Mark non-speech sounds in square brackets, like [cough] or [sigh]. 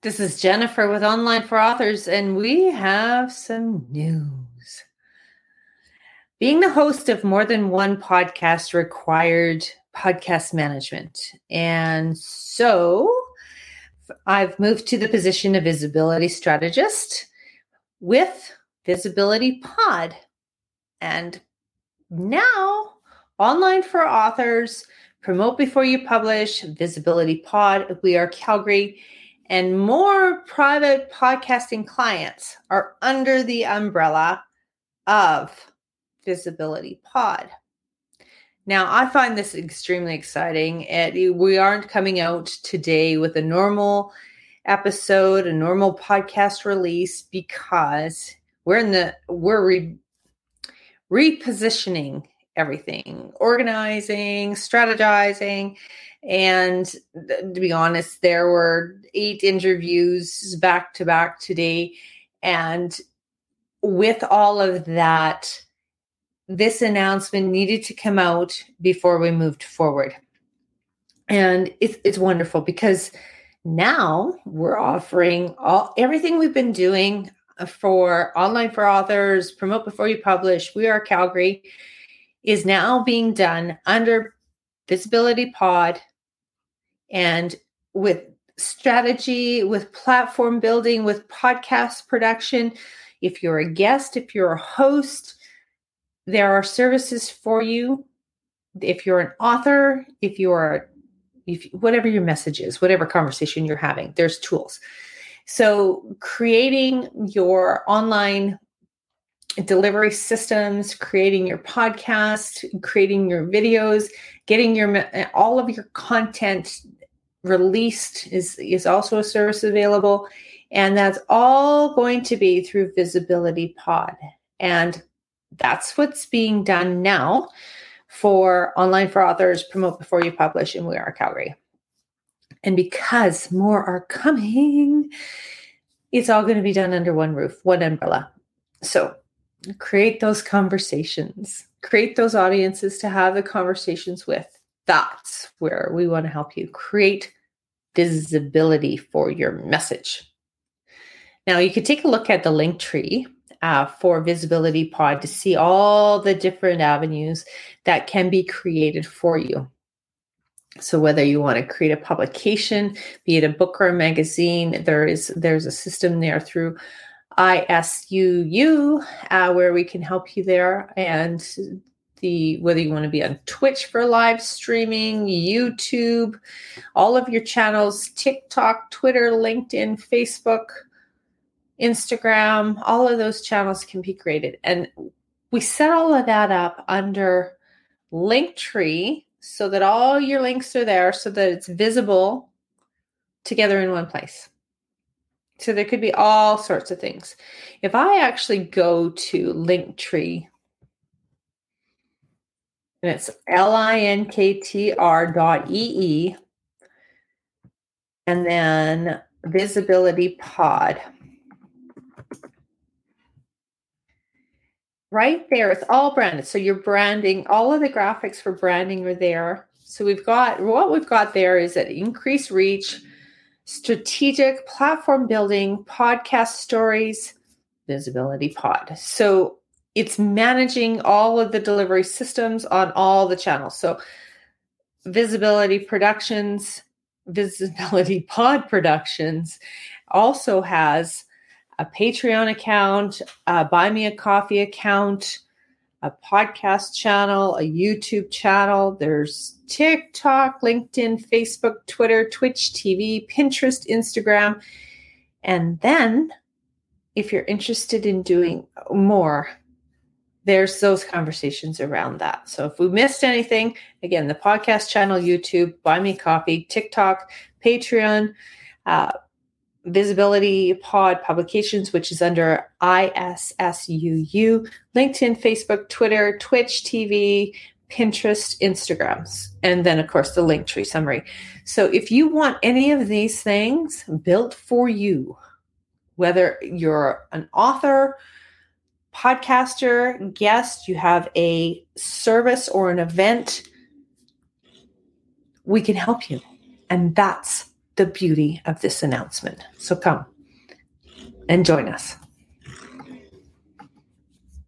This is Jennifer with Online for Authors, and we have some news. Being the host of more than one podcast required podcast management. And so I've moved to the position of visibility strategist with Visibility Pod. And now, Online for Authors, Promote Before You Publish, Visibility Pod. We are Calgary and more private podcasting clients are under the umbrella of Visibility Pod. Now, I find this extremely exciting. And we aren't coming out today with a normal episode, a normal podcast release, because we're in the we're re, repositioning everything, organizing, strategizing, and to be honest, there were eight interviews back to back today. And with all of that, this announcement needed to come out before we moved forward. And it's, it's wonderful because now we're offering all everything we've been doing uh, for online for authors, promote before you publish. We are Calgary is now being done under Visibility Pod and with strategy, with platform building, with podcast production. If you're a guest, if you're a host, there are services for you. If you're an author, if you're if whatever your message is, whatever conversation you're having, there's tools. So creating your online delivery systems, creating your podcast, creating your videos, getting your eh, all of your content released is is also a service available. And that's all going to be through visibility pod. And that's what's being done now for online for authors promote before you publish and we are calgary. And because more are coming it's all going to be done under one roof one umbrella. So create those conversations create those audiences to have the conversations with that's where we want to help you create visibility for your message. Now, you could take a look at the link tree uh, for Visibility Pod to see all the different avenues that can be created for you. So whether you want to create a publication, be it a book or a magazine, there is there's a system there through ISSUU uh, where we can help you there and the whether you want to be on Twitch for live streaming, YouTube, all of your channels, TikTok, Twitter, LinkedIn, Facebook, Instagram, all of those channels can be created. And we set all of that up under Linktree so that all your links are there so that it's visible together in one place. So there could be all sorts of things. If I actually go to Linktree and it's L-I-N-K-T-R dot E-E. And then visibility pod. Right there, it's all branded. So you're branding, all of the graphics for branding are there. So we've got what we've got there is that increased reach, strategic platform building, podcast stories, visibility pod. So it's managing all of the delivery systems on all the channels. So, Visibility Productions, [laughs] Visibility Pod Productions also has a Patreon account, a Buy Me a Coffee account, a podcast channel, a YouTube channel. There's TikTok, LinkedIn, Facebook, Twitter, Twitch TV, Pinterest, Instagram. And then, if you're interested in doing more, there's those conversations around that. So if we missed anything, again, the podcast channel, YouTube, Buy Me Coffee, TikTok, Patreon, uh, Visibility Pod Publications, which is under ISSUU, LinkedIn, Facebook, Twitter, Twitch TV, Pinterest, Instagrams, and then, of course, the Linktree summary. So if you want any of these things built for you, whether you're an author, podcaster, guest, you have a service or an event, we can help you. And that's the beauty of this announcement. So come and join us.